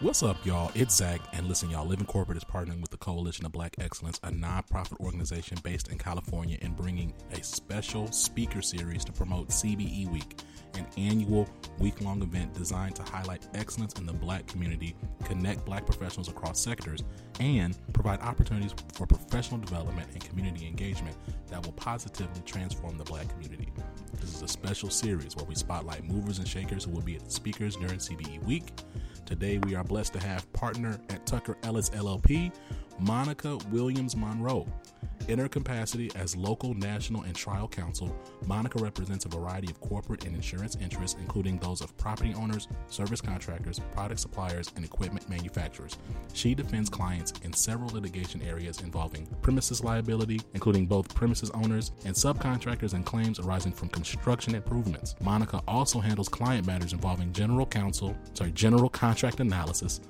What's up, y'all? It's Zach, and listen, y'all. Living Corporate is partnering with the Coalition of Black Excellence, a nonprofit organization based in California, and bringing a special speaker series to promote CBE Week, an annual week long event designed to highlight excellence in the black community, connect black professionals across sectors, and provide opportunities for professional development and community engagement that will positively transform the black community. This is a special series where we spotlight movers and shakers who will be speakers during CBE Week. Today, we are blessed to have partner at Tucker Ellis LLP, Monica Williams Monroe. In her capacity as local, national, and trial counsel, Monica represents a variety of corporate and insurance interests, including those of property owners, service contractors, product suppliers, and equipment manufacturers. She defends clients in several litigation areas involving premises liability, including both premises owners and subcontractors, and claims arising from construction improvements. Monica also handles client matters involving general counsel, sorry, general contract analysis,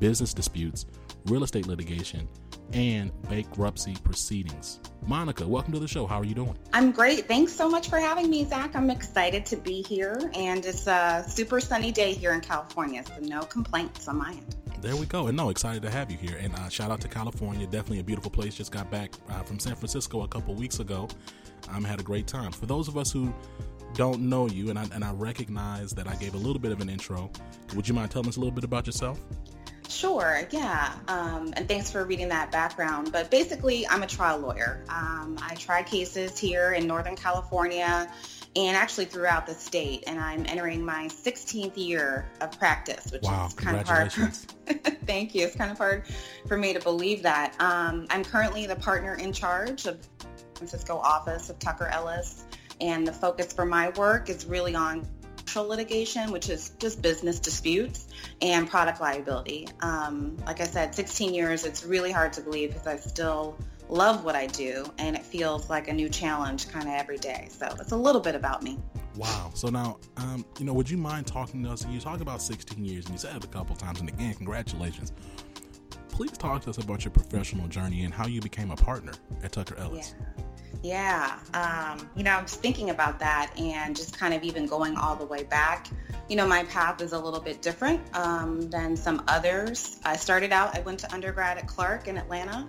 business disputes, real estate litigation, and bankruptcy proceedings. Monica, welcome to the show. How are you doing? I'm great. Thanks so much for having me, Zach. I'm excited to be here, and it's a super sunny day here in California, so no complaints on my end. There we go. And no, excited to have you here. And uh, shout out to California. Definitely a beautiful place. Just got back uh, from San Francisco a couple weeks ago. I um, had a great time. For those of us who don't know you, and I, and I recognize that I gave a little bit of an intro, would you mind telling us a little bit about yourself? Sure, yeah. Um, and thanks for reading that background. But basically, I'm a trial lawyer. Um, I try cases here in Northern California and actually throughout the state. And I'm entering my 16th year of practice, which wow, is kind of hard. Thank you. It's kind of hard for me to believe that. Um, I'm currently the partner in charge of the San Francisco office of Tucker Ellis. And the focus for my work is really on litigation, which is just business disputes, and product liability. Um, like I said, 16 years, it's really hard to believe because I still love what I do and it feels like a new challenge kind of every day. So it's a little bit about me. Wow. So now, um, you know, would you mind talking to us? You talk about 16 years and you said it a couple times, and again, congratulations. Please talk to us about your professional journey and how you became a partner at Tucker Ellis. Yeah. Yeah, um, you know, I was thinking about that and just kind of even going all the way back. You know, my path is a little bit different um, than some others. I started out, I went to undergrad at Clark in Atlanta.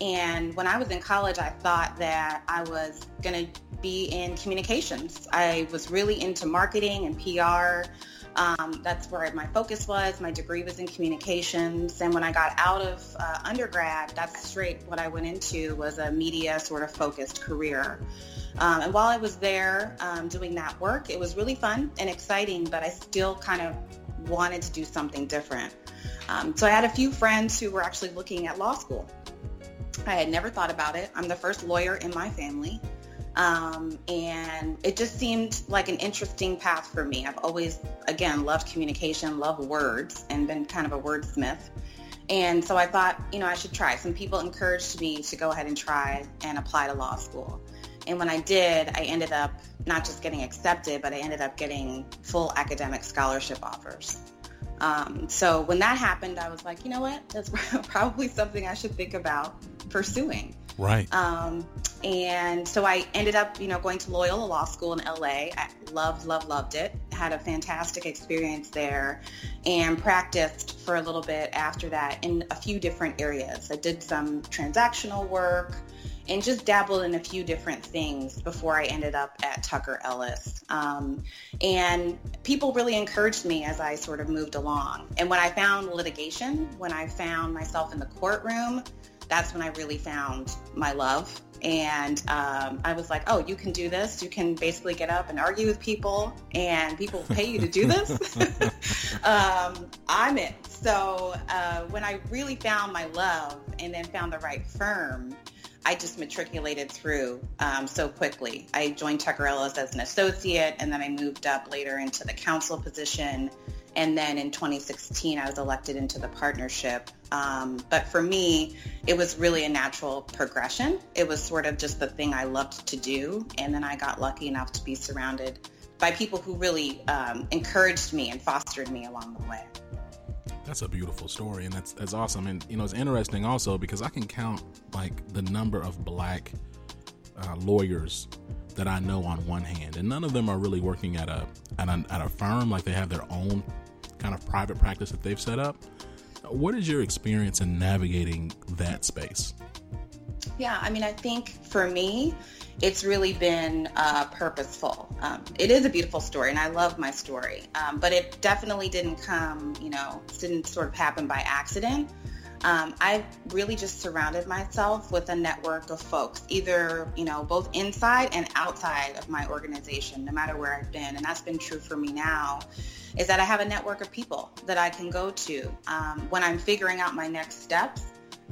And when I was in college, I thought that I was going to be in communications. I was really into marketing and PR. Um, that's where my focus was. My degree was in communications. And when I got out of uh, undergrad, that's straight what I went into was a media sort of focused career. Um, and while I was there um, doing that work, it was really fun and exciting, but I still kind of wanted to do something different. Um, so I had a few friends who were actually looking at law school. I had never thought about it. I'm the first lawyer in my family. Um, and it just seemed like an interesting path for me. I've always, again, loved communication, loved words, and been kind of a wordsmith. And so I thought, you know, I should try. Some people encouraged me to go ahead and try and apply to law school. And when I did, I ended up not just getting accepted, but I ended up getting full academic scholarship offers. Um, so when that happened, I was like, you know what? That's probably something I should think about pursuing. Right. Um, and so I ended up, you know, going to Loyola Law School in LA. I loved, loved, loved it. Had a fantastic experience there and practiced for a little bit after that in a few different areas. I did some transactional work and just dabbled in a few different things before I ended up at Tucker Ellis. Um, and people really encouraged me as I sort of moved along. And when I found litigation, when I found myself in the courtroom, that's when I really found my love. And um, I was like, oh, you can do this. You can basically get up and argue with people, and people pay you to do this. um, I'm in. So uh, when I really found my love and then found the right firm, I just matriculated through um, so quickly. I joined Tucker Ellis as an associate, and then I moved up later into the counsel position. And then in 2016, I was elected into the partnership. Um, but for me, it was really a natural progression. It was sort of just the thing I loved to do. And then I got lucky enough to be surrounded by people who really um, encouraged me and fostered me along the way. That's a beautiful story, and that's that's awesome. And you know, it's interesting also because I can count like the number of black uh, lawyers that I know on one hand, and none of them are really working at a, at a at a firm like they have their own kind of private practice that they've set up. What is your experience in navigating that space? Yeah, I mean, I think for me, it's really been uh, purposeful. Um, it is a beautiful story, and I love my story, um, but it definitely didn't come, you know, didn't sort of happen by accident. Um, I've really just surrounded myself with a network of folks, either, you know, both inside and outside of my organization, no matter where I've been. And that's been true for me now, is that I have a network of people that I can go to um, when I'm figuring out my next steps.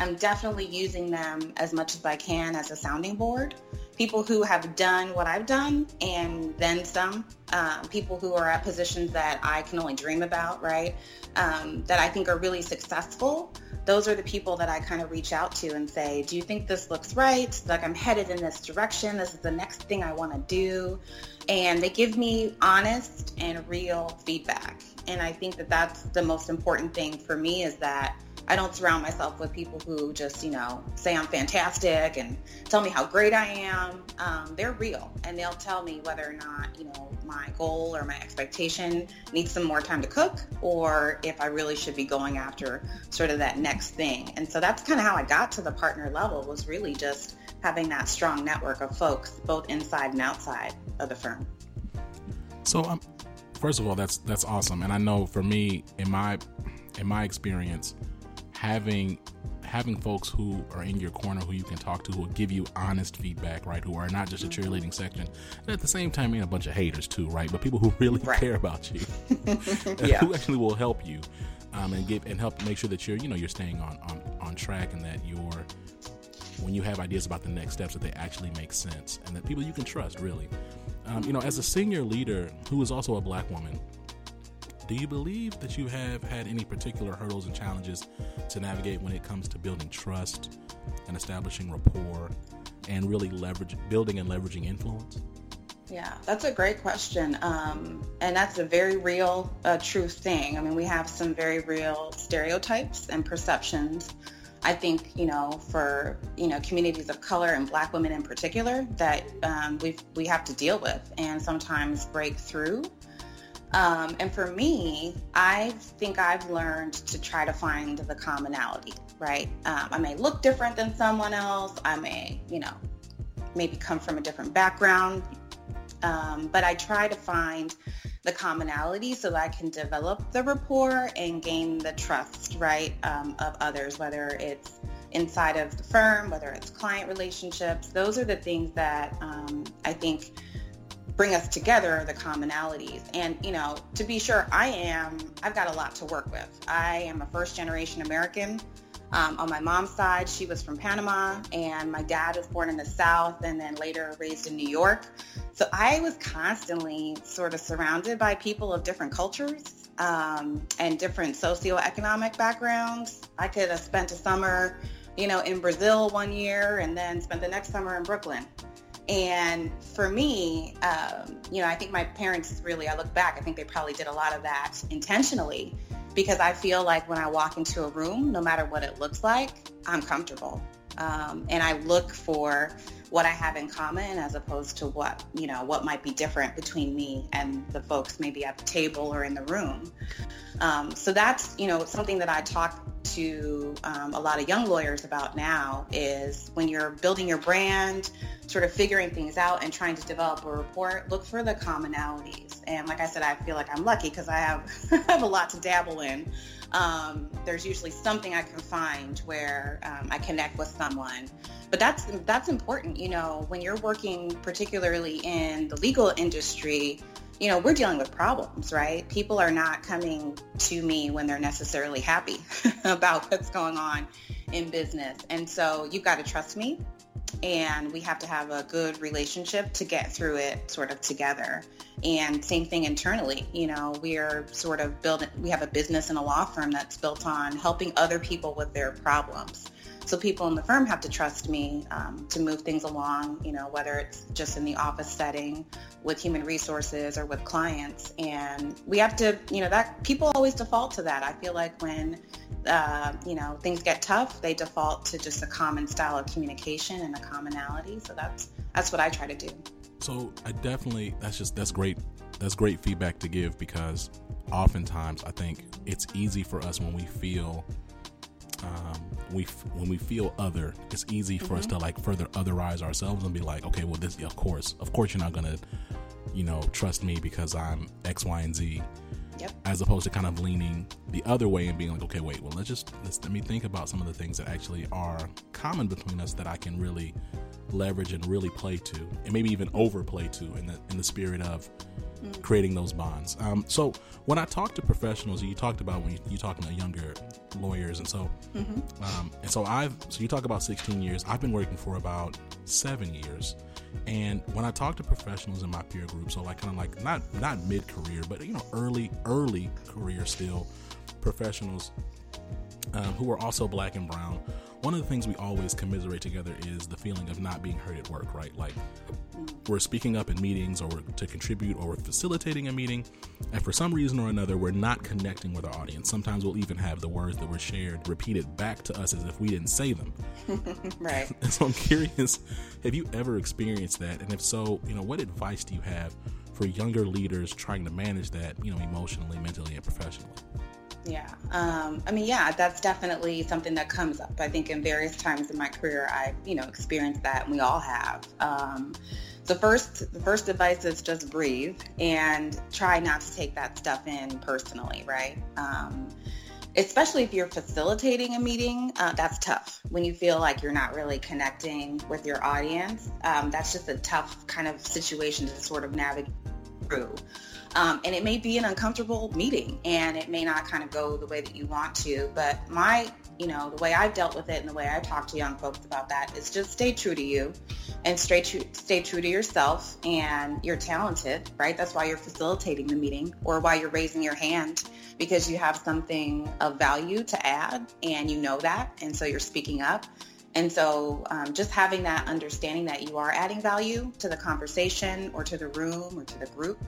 I'm definitely using them as much as I can as a sounding board. People who have done what I've done and then some. Um, people who are at positions that I can only dream about, right? Um, that I think are really successful those are the people that I kind of reach out to and say, do you think this looks right? Like I'm headed in this direction. This is the next thing I want to do. And they give me honest and real feedback. And I think that that's the most important thing for me is that I don't surround myself with people who just, you know, say I'm fantastic and tell me how great I am. Um, they're real and they'll tell me whether or not, you know, my goal or my expectation needs some more time to cook or if I really should be going after sort of that next thing. And so that's kind of how I got to the partner level was really just having that strong network of folks both inside and outside of the firm. So um, first of all, that's that's awesome. And I know for me in my in my experience, having having folks who are in your corner who you can talk to who will give you honest feedback right who are not just a cheerleading section and at the same time being a bunch of haters too right but people who really right. care about you yeah. who actually will help you um, and give and help make sure that you're you know you're staying on, on on track and that you're when you have ideas about the next steps that they actually make sense and that people you can trust really um, you know as a senior leader who is also a black woman do you believe that you have had any particular hurdles and challenges to navigate when it comes to building trust and establishing rapport and really leverage building and leveraging influence? Yeah, that's a great question. Um, and that's a very real, uh, true thing. I mean, we have some very real stereotypes and perceptions. I think, you know, for, you know, communities of color and black women in particular that um, we we have to deal with and sometimes break through. Um, and for me, I think I've learned to try to find the commonality, right? Um, I may look different than someone else. I may, you know, maybe come from a different background. Um, but I try to find the commonality so that I can develop the rapport and gain the trust, right, um, of others, whether it's inside of the firm, whether it's client relationships. Those are the things that um, I think bring us together the commonalities. And, you know, to be sure, I am, I've got a lot to work with. I am a first generation American. Um, on my mom's side, she was from Panama, and my dad was born in the South and then later raised in New York. So I was constantly sort of surrounded by people of different cultures um, and different socioeconomic backgrounds. I could have spent a summer, you know, in Brazil one year and then spent the next summer in Brooklyn. And for me, um, you know, I think my parents really, I look back, I think they probably did a lot of that intentionally because I feel like when I walk into a room, no matter what it looks like, I'm comfortable. Um, and I look for what I have in common as opposed to what, you know, what might be different between me and the folks maybe at the table or in the room. Um, so that's, you know, something that I talk to um, a lot of young lawyers about now is when you're building your brand, sort of figuring things out and trying to develop a report, look for the commonalities. And like I said, I feel like I'm lucky because I have, have a lot to dabble in. Um, there's usually something I can find where um, I connect with someone. But that's that's important, you know, when you're working particularly in the legal industry, you know, we're dealing with problems, right? People are not coming to me when they're necessarily happy about what's going on in business. And so you've got to trust me and we have to have a good relationship to get through it sort of together. And same thing internally, you know, we are sort of building, we have a business and a law firm that's built on helping other people with their problems. So people in the firm have to trust me um, to move things along, you know, whether it's just in the office setting with human resources or with clients. And we have to, you know, that people always default to that. I feel like when, uh, you know, things get tough, they default to just a common style of communication and a commonality. So that's that's what I try to do. So I definitely that's just that's great that's great feedback to give because oftentimes I think it's easy for us when we feel um, we when we feel other, it's easy for mm-hmm. us to like further otherize ourselves and be like, okay, well, this, of course, of course, you're not gonna, you know, trust me because I'm X, Y, and Z. Yep. As opposed to kind of leaning the other way and being like, okay, wait, well, let's just let's let me think about some of the things that actually are common between us that I can really leverage and really play to, and maybe even overplay to, in the in the spirit of mm. creating those bonds. Um, so when I talk to professionals, you talked about when you, you talking to younger lawyers, and so mm-hmm. um, and so I've so you talk about 16 years. I've been working for about seven years, and when I talk to professionals in my peer group, so like kind of like not not mid career, but you know early early career still professionals um, who are also black and brown one of the things we always commiserate together is the feeling of not being heard at work, right? Like we're speaking up in meetings or to contribute or we're facilitating a meeting, and for some reason or another, we're not connecting with our audience. Sometimes we'll even have the words that were shared repeated back to us as if we didn't say them. right. So I'm curious, have you ever experienced that? And if so, you know, what advice do you have for younger leaders trying to manage that, you know, emotionally, mentally, and professionally? Yeah. Um, I mean, yeah, that's definitely something that comes up. I think in various times in my career, I've, you know, experienced that and we all have. Um, so first, the first advice is just breathe and try not to take that stuff in personally, right? Um, especially if you're facilitating a meeting, uh, that's tough. When you feel like you're not really connecting with your audience, um, that's just a tough kind of situation to sort of navigate through. Um, and it may be an uncomfortable meeting and it may not kind of go the way that you want to. But my, you know, the way I've dealt with it and the way I talk to young folks about that is just stay true to you and stay true, stay true to yourself and you're talented, right? That's why you're facilitating the meeting or why you're raising your hand because you have something of value to add and you know that. And so you're speaking up. And so um, just having that understanding that you are adding value to the conversation or to the room or to the group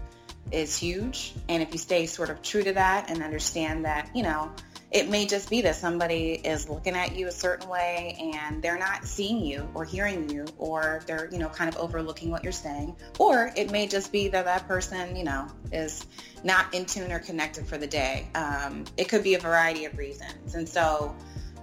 is huge. And if you stay sort of true to that and understand that, you know, it may just be that somebody is looking at you a certain way and they're not seeing you or hearing you or they're, you know, kind of overlooking what you're saying. Or it may just be that that person, you know, is not in tune or connected for the day. Um, it could be a variety of reasons. And so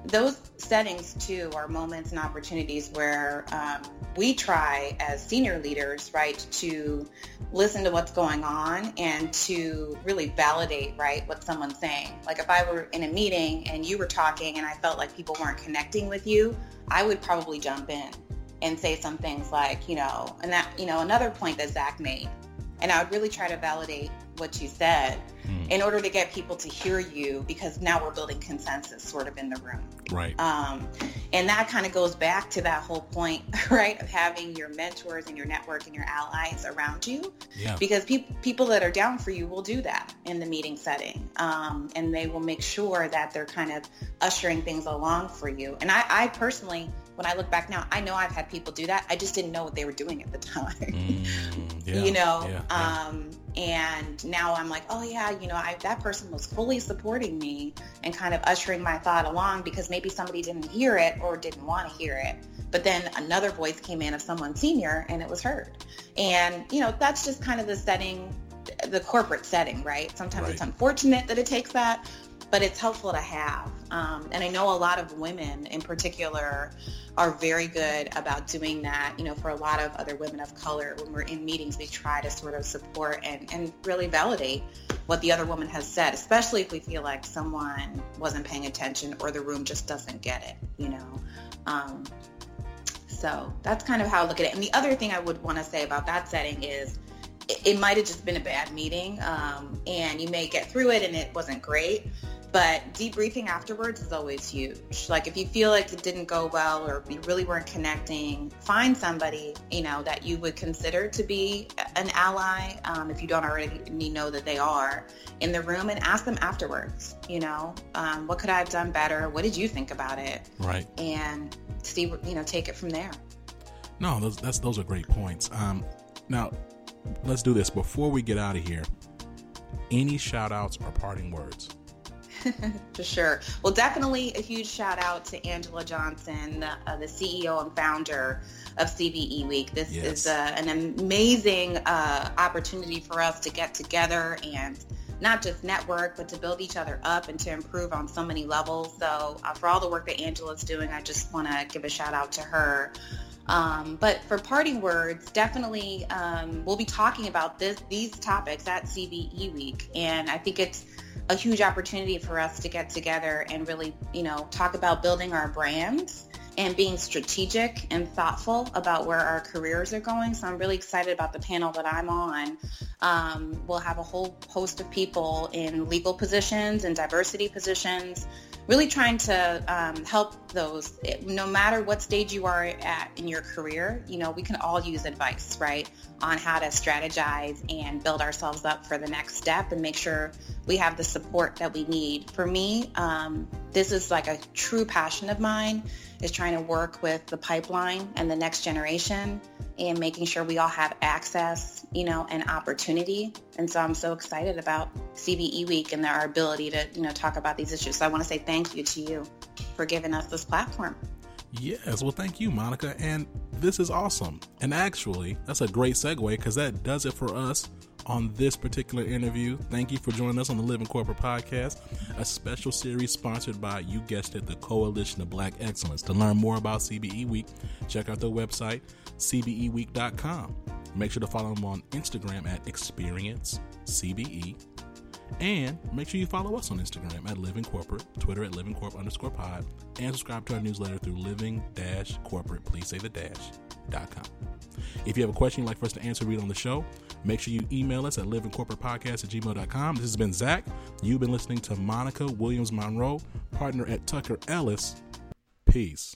those settings too are moments and opportunities where um, we try as senior leaders, right, to listen to what's going on and to really validate, right, what someone's saying. Like if I were in a meeting and you were talking and I felt like people weren't connecting with you, I would probably jump in and say some things like, you know, and that, you know, another point that Zach made, and I would really try to validate what you said mm. in order to get people to hear you because now we're building consensus sort of in the room. Right. Um, and that kind of goes back to that whole point, right, of having your mentors and your network and your allies around you. Yeah. Because pe- people that are down for you will do that in the meeting setting. Um, and they will make sure that they're kind of ushering things along for you. And I, I personally when I look back now, I know I've had people do that. I just didn't know what they were doing at the time. Mm, yeah, you know, yeah, yeah. Um, and now I'm like, oh yeah, you know, I, that person was fully supporting me and kind of ushering my thought along because maybe somebody didn't hear it or didn't want to hear it. But then another voice came in of someone senior and it was heard. And, you know, that's just kind of the setting, the corporate setting, right? Sometimes right. it's unfortunate that it takes that, but it's helpful to have. Um, and I know a lot of women in particular are very good about doing that. You know, for a lot of other women of color, when we're in meetings, we try to sort of support and, and really validate what the other woman has said, especially if we feel like someone wasn't paying attention or the room just doesn't get it, you know. Um, so that's kind of how I look at it. And the other thing I would want to say about that setting is it, it might have just been a bad meeting um, and you may get through it and it wasn't great but debriefing afterwards is always huge. Like if you feel like it didn't go well or you really weren't connecting, find somebody, you know, that you would consider to be an ally, um, if you don't already know that they are, in the room and ask them afterwards, you know, um, what could I have done better? What did you think about it? Right. And see, you know, take it from there. No, those, that's, those are great points. Um, now, let's do this. Before we get out of here, any shout outs or parting words? For sure. Well, definitely a huge shout out to Angela Johnson, uh, the CEO and founder of CBE Week. This yes. is uh, an amazing uh, opportunity for us to get together and not just network, but to build each other up and to improve on so many levels. So uh, for all the work that Angela's doing, I just want to give a shout out to her. Um, but for parting words, definitely um, we'll be talking about this these topics at CBE Week, and I think it's a huge opportunity for us to get together and really, you know, talk about building our brands and being strategic and thoughtful about where our careers are going. So I'm really excited about the panel that I'm on. Um, we'll have a whole host of people in legal positions and diversity positions, really trying to um, help those, no matter what stage you are at in your career, you know, we can all use advice, right, on how to strategize and build ourselves up for the next step and make sure we have the support that we need. For me, um, this is like a true passion of mine is trying to work with the pipeline and the next generation and making sure we all have access, you know, and opportunity. And so I'm so excited about CBE Week and our ability to, you know, talk about these issues. So I want to say thank you to you for giving us this platform. Yes, well, thank you, Monica. And this is awesome. And actually, that's a great segue because that does it for us on this particular interview. Thank you for joining us on the Living Corporate Podcast, a special series sponsored by, you guessed it, the Coalition of Black Excellence. To learn more about CBE Week, check out their website, cbeweek.com. Make sure to follow them on Instagram at Experience CBE. And make sure you follow us on Instagram at Living Corporate, Twitter at Living Corp underscore pod, and subscribe to our newsletter through living dash corporate, please say the dash, dot com. If you have a question you'd like for us to answer, read on the show, make sure you email us at livingcorporatepodcast at gmail.com. This has been Zach. You've been listening to Monica Williams Monroe, partner at Tucker Ellis. Peace.